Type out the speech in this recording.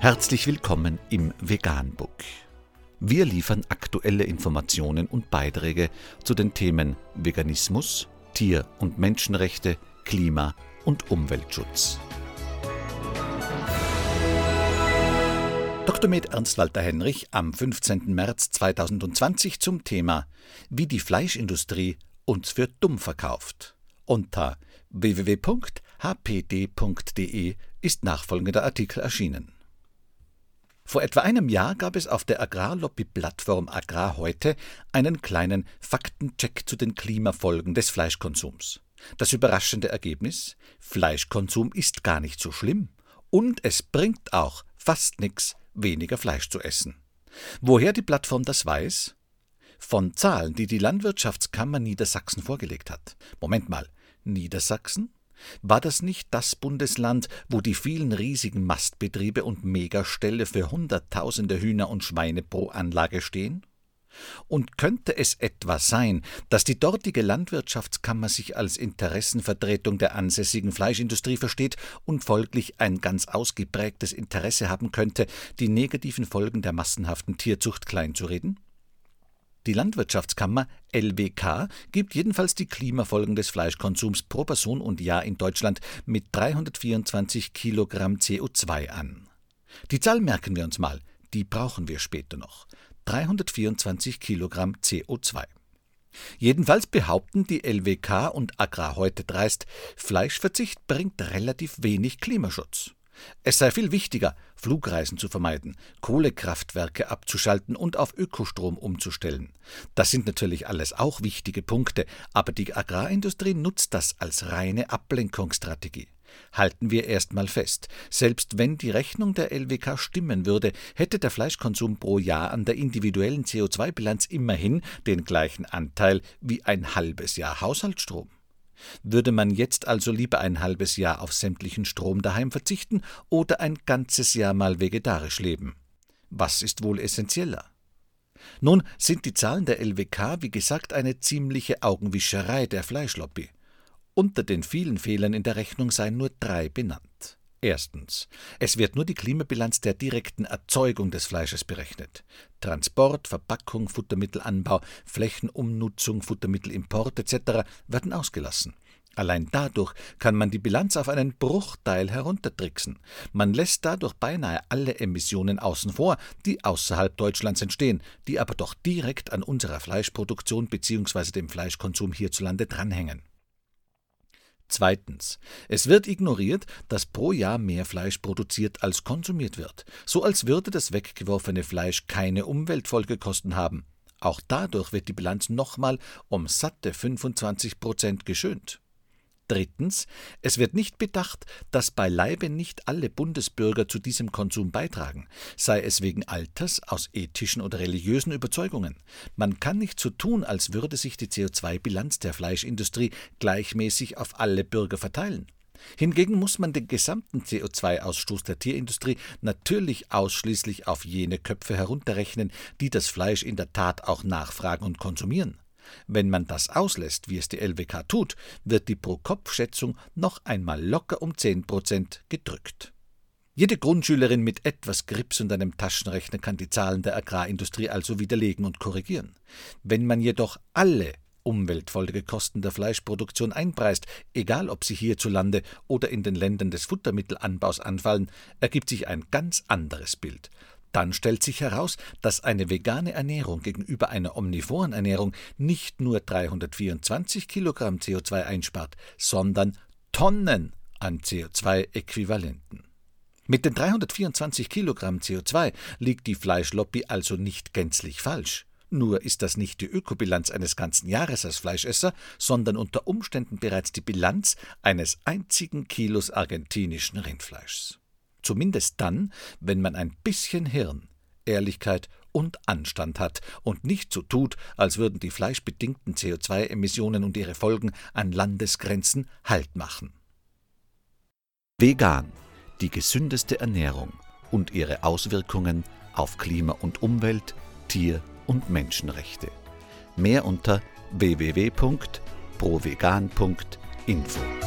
Herzlich willkommen im Veganbook. Wir liefern aktuelle Informationen und Beiträge zu den Themen Veganismus, Tier- und Menschenrechte, Klima- und Umweltschutz. Dr. Med Ernst Walter Henrich am 15. März 2020 zum Thema Wie die Fleischindustrie uns für dumm verkauft. Unter www.hpd.de ist nachfolgender Artikel erschienen. Vor etwa einem Jahr gab es auf der Agrarlobby-Plattform Agrar heute einen kleinen Faktencheck zu den Klimafolgen des Fleischkonsums. Das überraschende Ergebnis: Fleischkonsum ist gar nicht so schlimm und es bringt auch fast nichts, weniger Fleisch zu essen. Woher die Plattform das weiß? Von Zahlen, die die Landwirtschaftskammer Niedersachsen vorgelegt hat. Moment mal, Niedersachsen? War das nicht das Bundesland, wo die vielen riesigen Mastbetriebe und Megaställe für Hunderttausende Hühner und Schweine pro Anlage stehen? Und könnte es etwa sein, dass die dortige Landwirtschaftskammer sich als Interessenvertretung der ansässigen Fleischindustrie versteht und folglich ein ganz ausgeprägtes Interesse haben könnte, die negativen Folgen der massenhaften Tierzucht kleinzureden? Die Landwirtschaftskammer LWK gibt jedenfalls die Klimafolgen des Fleischkonsums pro Person und Jahr in Deutschland mit 324 Kilogramm CO2 an. Die Zahl merken wir uns mal, die brauchen wir später noch. 324 Kilogramm CO2. Jedenfalls behaupten die LWK und Agrar heute dreist, Fleischverzicht bringt relativ wenig Klimaschutz. Es sei viel wichtiger, Flugreisen zu vermeiden, Kohlekraftwerke abzuschalten und auf Ökostrom umzustellen. Das sind natürlich alles auch wichtige Punkte, aber die Agrarindustrie nutzt das als reine Ablenkungsstrategie. Halten wir erstmal fest, selbst wenn die Rechnung der LWK stimmen würde, hätte der Fleischkonsum pro Jahr an der individuellen CO2-Bilanz immerhin den gleichen Anteil wie ein halbes Jahr Haushaltsstrom. Würde man jetzt also lieber ein halbes Jahr auf sämtlichen Strom daheim verzichten oder ein ganzes Jahr mal vegetarisch leben? Was ist wohl essentieller? Nun sind die Zahlen der LWK, wie gesagt, eine ziemliche Augenwischerei der Fleischlobby. Unter den vielen Fehlern in der Rechnung seien nur drei benannt. Erstens. Es wird nur die Klimabilanz der direkten Erzeugung des Fleisches berechnet. Transport, Verpackung, Futtermittelanbau, Flächenumnutzung, Futtermittelimport etc. werden ausgelassen. Allein dadurch kann man die Bilanz auf einen Bruchteil heruntertricksen. Man lässt dadurch beinahe alle Emissionen außen vor, die außerhalb Deutschlands entstehen, die aber doch direkt an unserer Fleischproduktion bzw. dem Fleischkonsum hierzulande dranhängen. Zweitens. Es wird ignoriert, dass pro Jahr mehr Fleisch produziert als konsumiert wird, so als würde das weggeworfene Fleisch keine Umweltfolgekosten haben. Auch dadurch wird die Bilanz nochmal um satte 25 Prozent geschönt. Drittens, es wird nicht bedacht, dass beileibe nicht alle Bundesbürger zu diesem Konsum beitragen, sei es wegen Alters, aus ethischen oder religiösen Überzeugungen. Man kann nicht so tun, als würde sich die CO2-Bilanz der Fleischindustrie gleichmäßig auf alle Bürger verteilen. Hingegen muss man den gesamten CO2-Ausstoß der Tierindustrie natürlich ausschließlich auf jene Köpfe herunterrechnen, die das Fleisch in der Tat auch nachfragen und konsumieren. Wenn man das auslässt, wie es die LWK tut, wird die Pro-Kopf-Schätzung noch einmal locker um 10 Prozent gedrückt. Jede Grundschülerin mit etwas Grips und einem Taschenrechner kann die Zahlen der Agrarindustrie also widerlegen und korrigieren. Wenn man jedoch alle Umweltfolgekosten der Fleischproduktion einpreist, egal ob sie hierzulande oder in den Ländern des Futtermittelanbaus anfallen, ergibt sich ein ganz anderes Bild. Dann stellt sich heraus, dass eine vegane Ernährung gegenüber einer omnivoren Ernährung nicht nur 324 Kilogramm CO2 einspart, sondern Tonnen an CO2-Äquivalenten. Mit den 324 Kilogramm CO2 liegt die Fleischlobby also nicht gänzlich falsch. Nur ist das nicht die Ökobilanz eines ganzen Jahres als Fleischesser, sondern unter Umständen bereits die Bilanz eines einzigen Kilos argentinischen Rindfleischs. Zumindest dann, wenn man ein bisschen Hirn, Ehrlichkeit und Anstand hat und nicht so tut, als würden die fleischbedingten CO2-Emissionen und ihre Folgen an Landesgrenzen Halt machen. Vegan, die gesündeste Ernährung und ihre Auswirkungen auf Klima und Umwelt, Tier- und Menschenrechte. Mehr unter www.provegan.info.